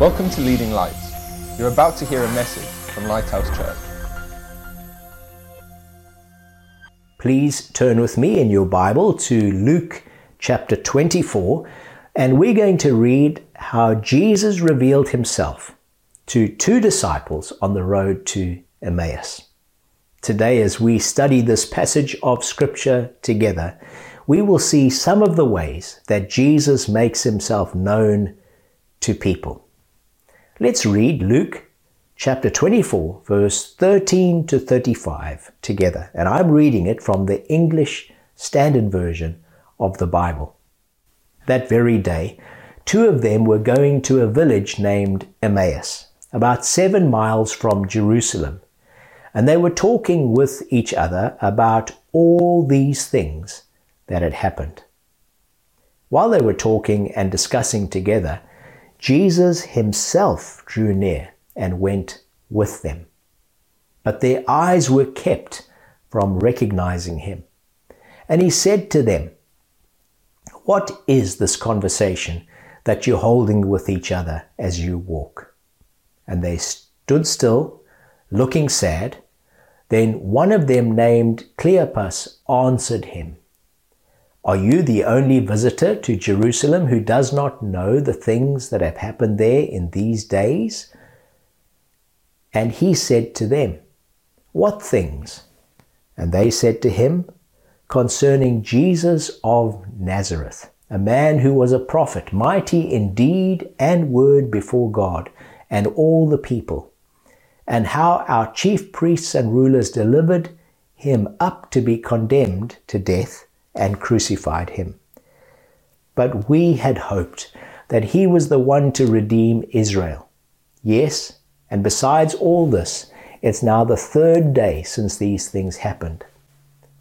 Welcome to Leading Lights. You're about to hear a message from Lighthouse Church. Please turn with me in your Bible to Luke chapter 24, and we're going to read how Jesus revealed himself to two disciples on the road to Emmaus. Today, as we study this passage of Scripture together, we will see some of the ways that Jesus makes himself known to people. Let's read Luke chapter 24, verse 13 to 35 together. And I'm reading it from the English Standard Version of the Bible. That very day, two of them were going to a village named Emmaus, about seven miles from Jerusalem. And they were talking with each other about all these things that had happened. While they were talking and discussing together, Jesus himself drew near and went with them. But their eyes were kept from recognizing him. And he said to them, What is this conversation that you're holding with each other as you walk? And they stood still, looking sad. Then one of them, named Cleopas, answered him, Are you the only visitor to Jerusalem who does not know the things that have happened there in these days? And he said to them, What things? And they said to him, Concerning Jesus of Nazareth, a man who was a prophet, mighty in deed and word before God and all the people, and how our chief priests and rulers delivered him up to be condemned to death and crucified him. But we had hoped that he was the one to redeem Israel. Yes, and besides all this, it's now the third day since these things happened.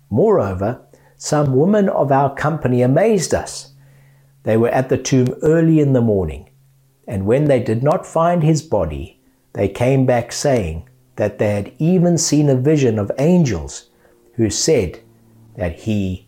Moreover, some women of our company amazed us. They were at the tomb early in the morning, and when they did not find his body, they came back saying that they had even seen a vision of angels who said that he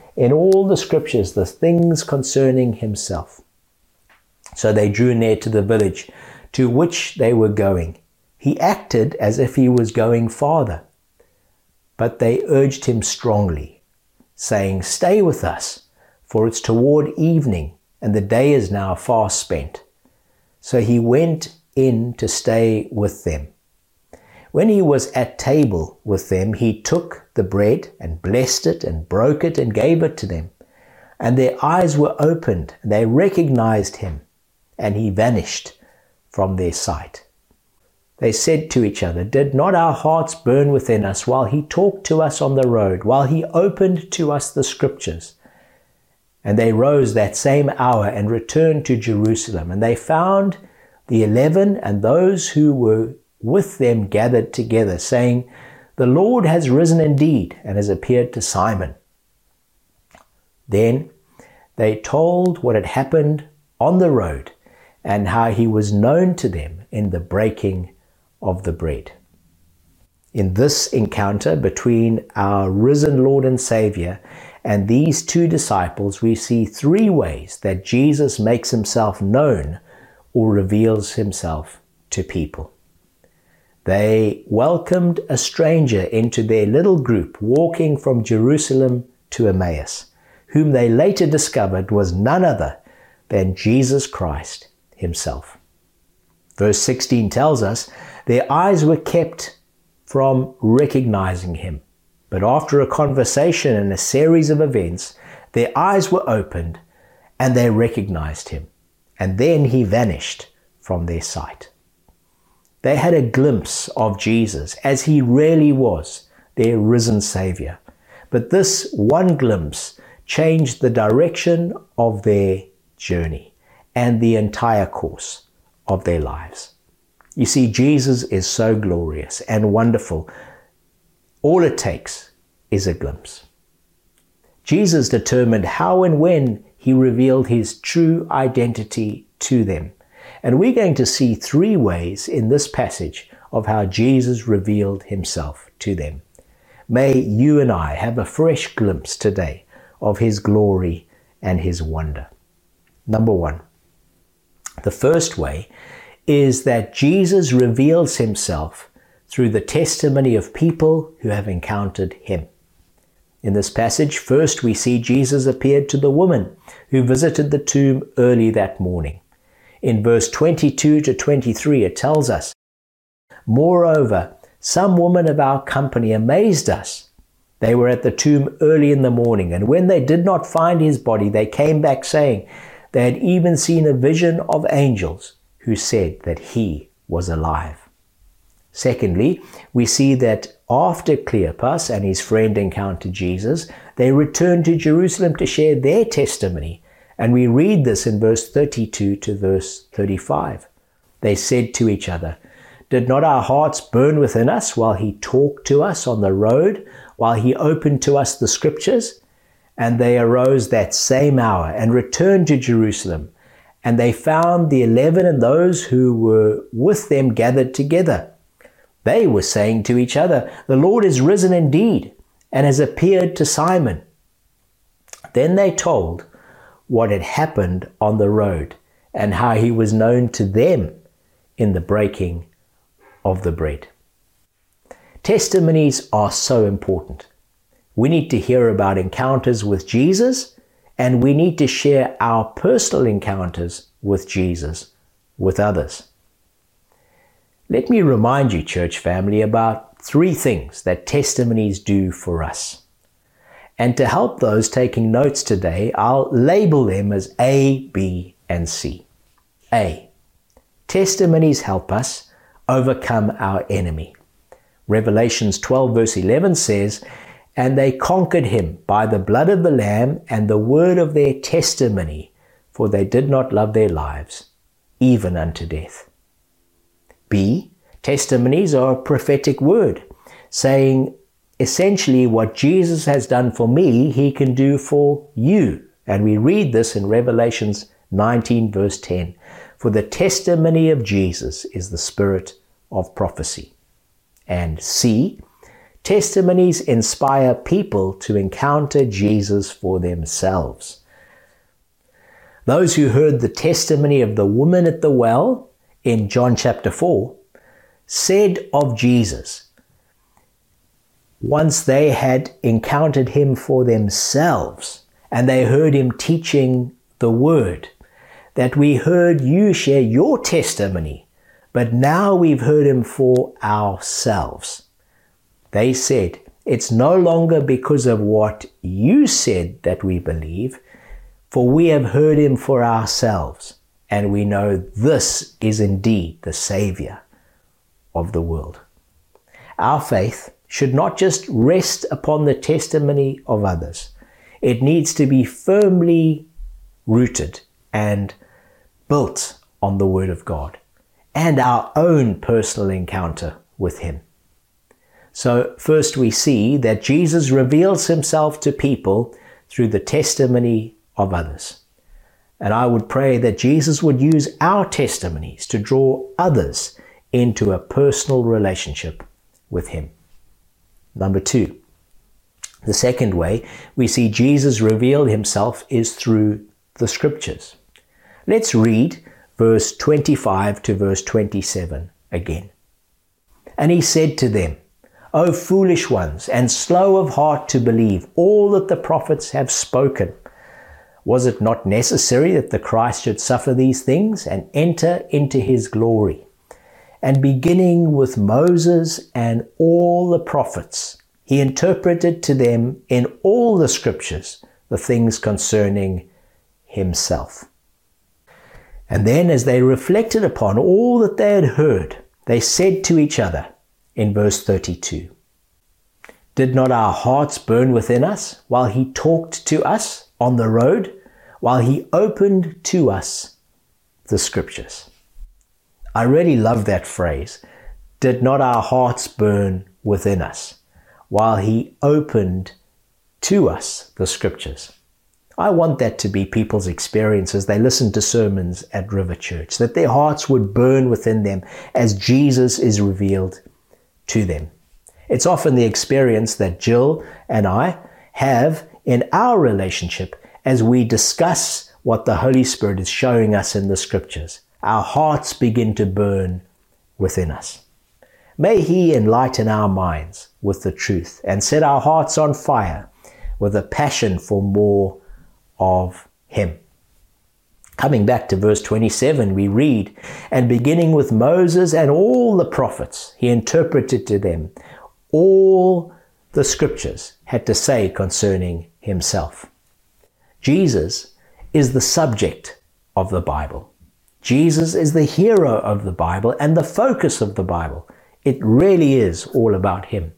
in all the scriptures the things concerning himself. So they drew near to the village to which they were going he acted as if he was going farther. But they urged him strongly, saying, Stay with us, for it's toward evening, and the day is now far spent. So he went in to stay with them. When he was at table with them, he took the bread and blessed it and broke it and gave it to them. And their eyes were opened, and they recognized him, and he vanished from their sight. They said to each other, Did not our hearts burn within us while he talked to us on the road, while he opened to us the scriptures? And they rose that same hour and returned to Jerusalem. And they found the eleven and those who were with them gathered together, saying, The Lord has risen indeed and has appeared to Simon. Then they told what had happened on the road and how he was known to them in the breaking of the bread. In this encounter between our risen Lord and Savior and these two disciples, we see three ways that Jesus makes himself known or reveals himself to people. They welcomed a stranger into their little group walking from Jerusalem to Emmaus, whom they later discovered was none other than Jesus Christ himself. Verse 16 tells us their eyes were kept from recognizing him. But after a conversation and a series of events, their eyes were opened and they recognized him. And then he vanished from their sight. They had a glimpse of Jesus as he really was, their risen Savior. But this one glimpse changed the direction of their journey and the entire course of their lives. You see, Jesus is so glorious and wonderful. All it takes is a glimpse. Jesus determined how and when he revealed his true identity to them. And we're going to see three ways in this passage of how Jesus revealed himself to them. May you and I have a fresh glimpse today of his glory and his wonder. Number one, the first way is that Jesus reveals himself through the testimony of people who have encountered him. In this passage, first we see Jesus appeared to the woman who visited the tomb early that morning. In verse 22 to 23, it tells us, Moreover, some women of our company amazed us. They were at the tomb early in the morning, and when they did not find his body, they came back saying they had even seen a vision of angels who said that he was alive. Secondly, we see that after Cleopas and his friend encountered Jesus, they returned to Jerusalem to share their testimony. And we read this in verse 32 to verse 35. They said to each other, Did not our hearts burn within us while he talked to us on the road, while he opened to us the scriptures? And they arose that same hour and returned to Jerusalem. And they found the eleven and those who were with them gathered together they were saying to each other, The Lord is risen indeed and has appeared to Simon. Then they told what had happened on the road and how he was known to them in the breaking of the bread. Testimonies are so important. We need to hear about encounters with Jesus and we need to share our personal encounters with Jesus with others. Let me remind you, church family, about three things that testimonies do for us. And to help those taking notes today, I'll label them as A, B, and C. A. Testimonies help us overcome our enemy. Revelations 12, verse 11 says, And they conquered him by the blood of the Lamb and the word of their testimony, for they did not love their lives, even unto death. B. Testimonies are a prophetic word saying essentially what Jesus has done for me, he can do for you. And we read this in Revelations 19, verse 10. For the testimony of Jesus is the spirit of prophecy. And C. Testimonies inspire people to encounter Jesus for themselves. Those who heard the testimony of the woman at the well in John chapter 4 said of Jesus, once they had encountered him for themselves and they heard him teaching the word, that we heard you share your testimony, but now we've heard him for ourselves. They said, It's no longer because of what you said that we believe, for we have heard him for ourselves and we know this is indeed the Savior of the world. Our faith should not just rest upon the testimony of others, it needs to be firmly rooted and built on the Word of God and our own personal encounter with Him. So, first we see that Jesus reveals Himself to people through the testimony of others. And I would pray that Jesus would use our testimonies to draw others into a personal relationship with Him. Number two, the second way we see Jesus reveal Himself is through the Scriptures. Let's read verse 25 to verse 27 again. And He said to them, O foolish ones, and slow of heart to believe all that the prophets have spoken. Was it not necessary that the Christ should suffer these things and enter into his glory? And beginning with Moses and all the prophets, he interpreted to them in all the scriptures the things concerning himself. And then, as they reflected upon all that they had heard, they said to each other in verse 32 Did not our hearts burn within us while he talked to us on the road while he opened to us the scriptures. I really love that phrase. Did not our hearts burn within us while He opened to us the scriptures? I want that to be people's experience as they listen to sermons at River Church, that their hearts would burn within them as Jesus is revealed to them. It's often the experience that Jill and I have in our relationship as we discuss what the Holy Spirit is showing us in the scriptures. Our hearts begin to burn within us. May He enlighten our minds with the truth and set our hearts on fire with a passion for more of him. Coming back to verse 27, we read, And beginning with Moses and all the prophets, he interpreted to them all the scriptures had to say concerning himself. Jesus is the subject of the Bible. Jesus is the hero of the Bible and the focus of the Bible. It really is all about him.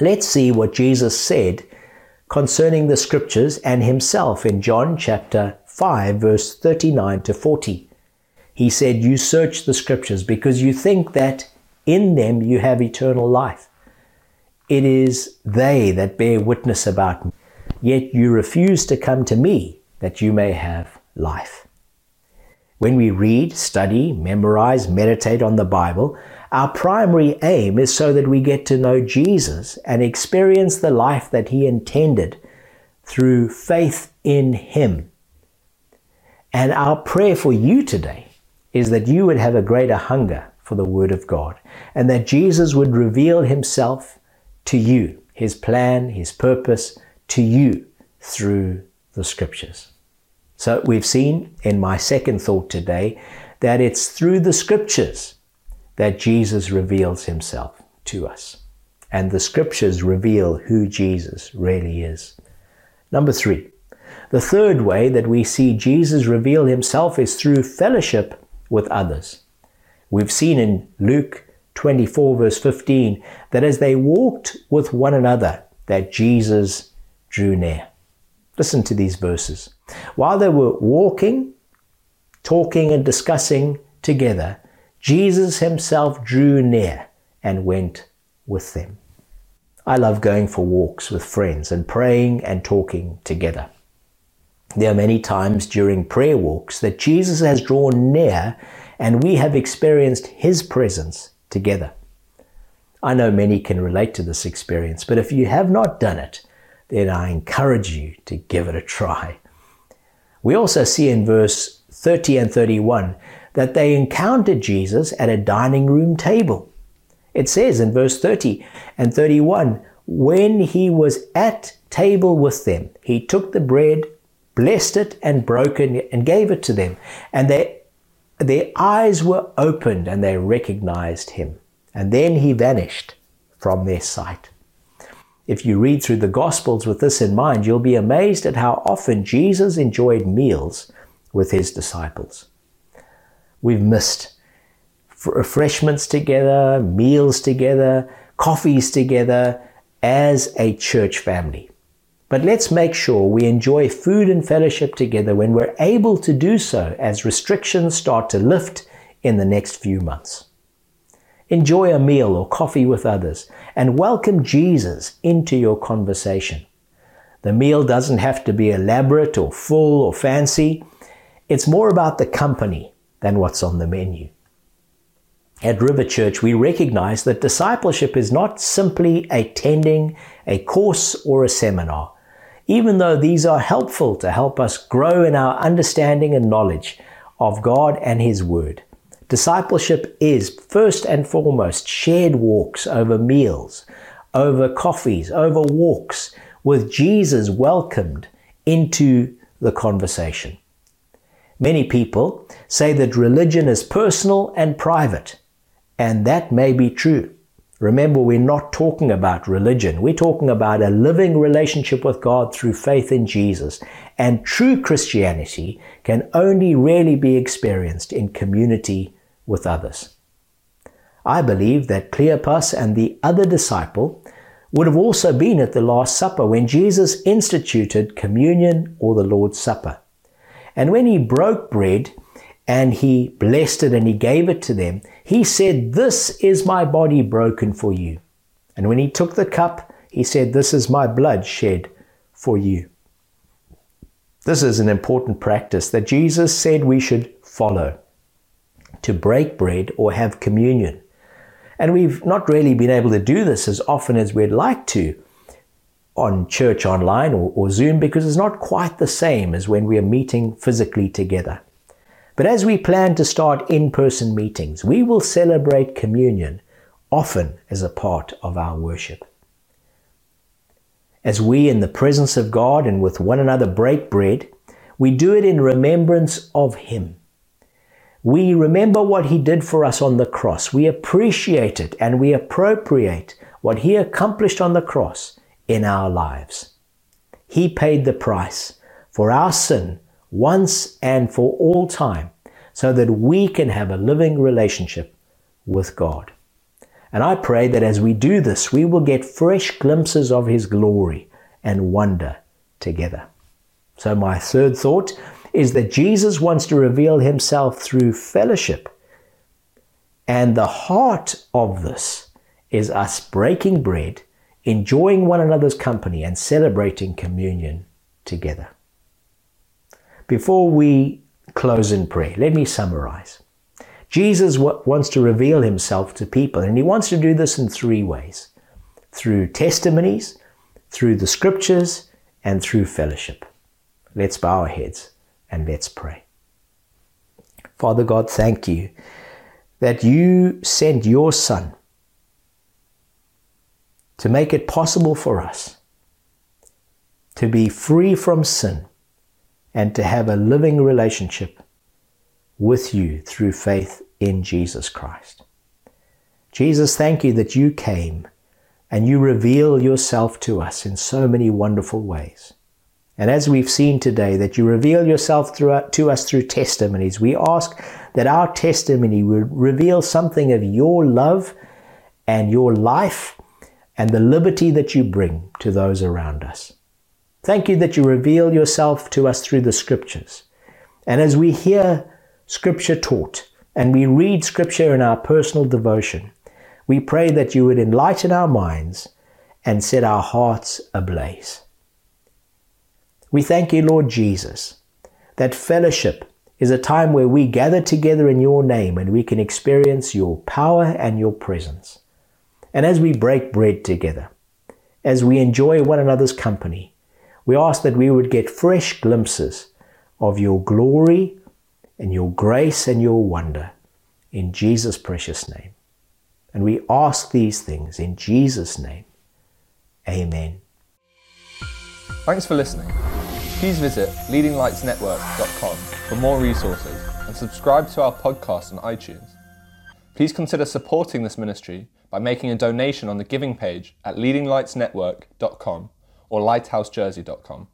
Let's see what Jesus said concerning the scriptures and himself in John chapter 5, verse 39 to 40. He said, You search the scriptures because you think that in them you have eternal life. It is they that bear witness about me, yet you refuse to come to me that you may have life. When we read, study, memorize, meditate on the Bible, our primary aim is so that we get to know Jesus and experience the life that He intended through faith in Him. And our prayer for you today is that you would have a greater hunger for the Word of God and that Jesus would reveal Himself to you, His plan, His purpose to you through the Scriptures. So we've seen in my second thought today that it's through the Scriptures that Jesus reveals himself to us. And the scriptures reveal who Jesus really is. Number three, the third way that we see Jesus reveal himself is through fellowship with others. We've seen in Luke 24, verse 15, that as they walked with one another, that Jesus drew near. Listen to these verses. While they were walking, talking, and discussing together, Jesus himself drew near and went with them. I love going for walks with friends and praying and talking together. There are many times during prayer walks that Jesus has drawn near and we have experienced his presence together. I know many can relate to this experience, but if you have not done it, then I encourage you to give it a try. We also see in verse 30 and 31 that they encountered Jesus at a dining room table. It says in verse 30 and 31 when he was at table with them, he took the bread, blessed it, and broke it, and gave it to them. And they, their eyes were opened and they recognized him. And then he vanished from their sight. If you read through the Gospels with this in mind, you'll be amazed at how often Jesus enjoyed meals with his disciples. We've missed refreshments together, meals together, coffees together as a church family. But let's make sure we enjoy food and fellowship together when we're able to do so as restrictions start to lift in the next few months. Enjoy a meal or coffee with others and welcome Jesus into your conversation. The meal doesn't have to be elaborate or full or fancy. It's more about the company than what's on the menu. At River Church, we recognize that discipleship is not simply attending a course or a seminar, even though these are helpful to help us grow in our understanding and knowledge of God and His Word. Discipleship is first and foremost shared walks over meals, over coffees, over walks with Jesus welcomed into the conversation. Many people say that religion is personal and private, and that may be true. Remember, we're not talking about religion. We're talking about a living relationship with God through faith in Jesus. And true Christianity can only really be experienced in community with others. I believe that Cleopas and the other disciple would have also been at the Last Supper when Jesus instituted communion or the Lord's Supper. And when he broke bread and he blessed it and he gave it to them, he said, This is my body broken for you. And when he took the cup, he said, This is my blood shed for you. This is an important practice that Jesus said we should follow to break bread or have communion. And we've not really been able to do this as often as we'd like to on church online or, or Zoom because it's not quite the same as when we are meeting physically together. But as we plan to start in person meetings, we will celebrate communion often as a part of our worship. As we, in the presence of God and with one another, break bread, we do it in remembrance of Him. We remember what He did for us on the cross. We appreciate it and we appropriate what He accomplished on the cross in our lives. He paid the price for our sin once and for all time so that we can have a living relationship with God. And I pray that as we do this, we will get fresh glimpses of His glory and wonder together. So, my third thought is that Jesus wants to reveal Himself through fellowship. And the heart of this is us breaking bread, enjoying one another's company, and celebrating communion together. Before we close in prayer, let me summarize. Jesus wants to reveal himself to people, and he wants to do this in three ways through testimonies, through the scriptures, and through fellowship. Let's bow our heads and let's pray. Father God, thank you that you sent your Son to make it possible for us to be free from sin and to have a living relationship with you through faith in Jesus Christ. Jesus, thank you that you came and you reveal yourself to us in so many wonderful ways. And as we've seen today, that you reveal yourself through, to us through testimonies, we ask that our testimony would reveal something of your love and your life and the liberty that you bring to those around us. Thank you that you reveal yourself to us through the scriptures. And as we hear scripture taught and we read scripture in our personal devotion, we pray that you would enlighten our minds and set our hearts ablaze. We thank you, Lord Jesus, that fellowship is a time where we gather together in your name and we can experience your power and your presence. And as we break bread together, as we enjoy one another's company, we ask that we would get fresh glimpses of your glory and your grace and your wonder in Jesus' precious name. And we ask these things in Jesus' name. Amen. Thanks for listening. Please visit leadinglightsnetwork.com for more resources and subscribe to our podcast on iTunes. Please consider supporting this ministry by making a donation on the giving page at leadinglightsnetwork.com or lighthousejersey.com.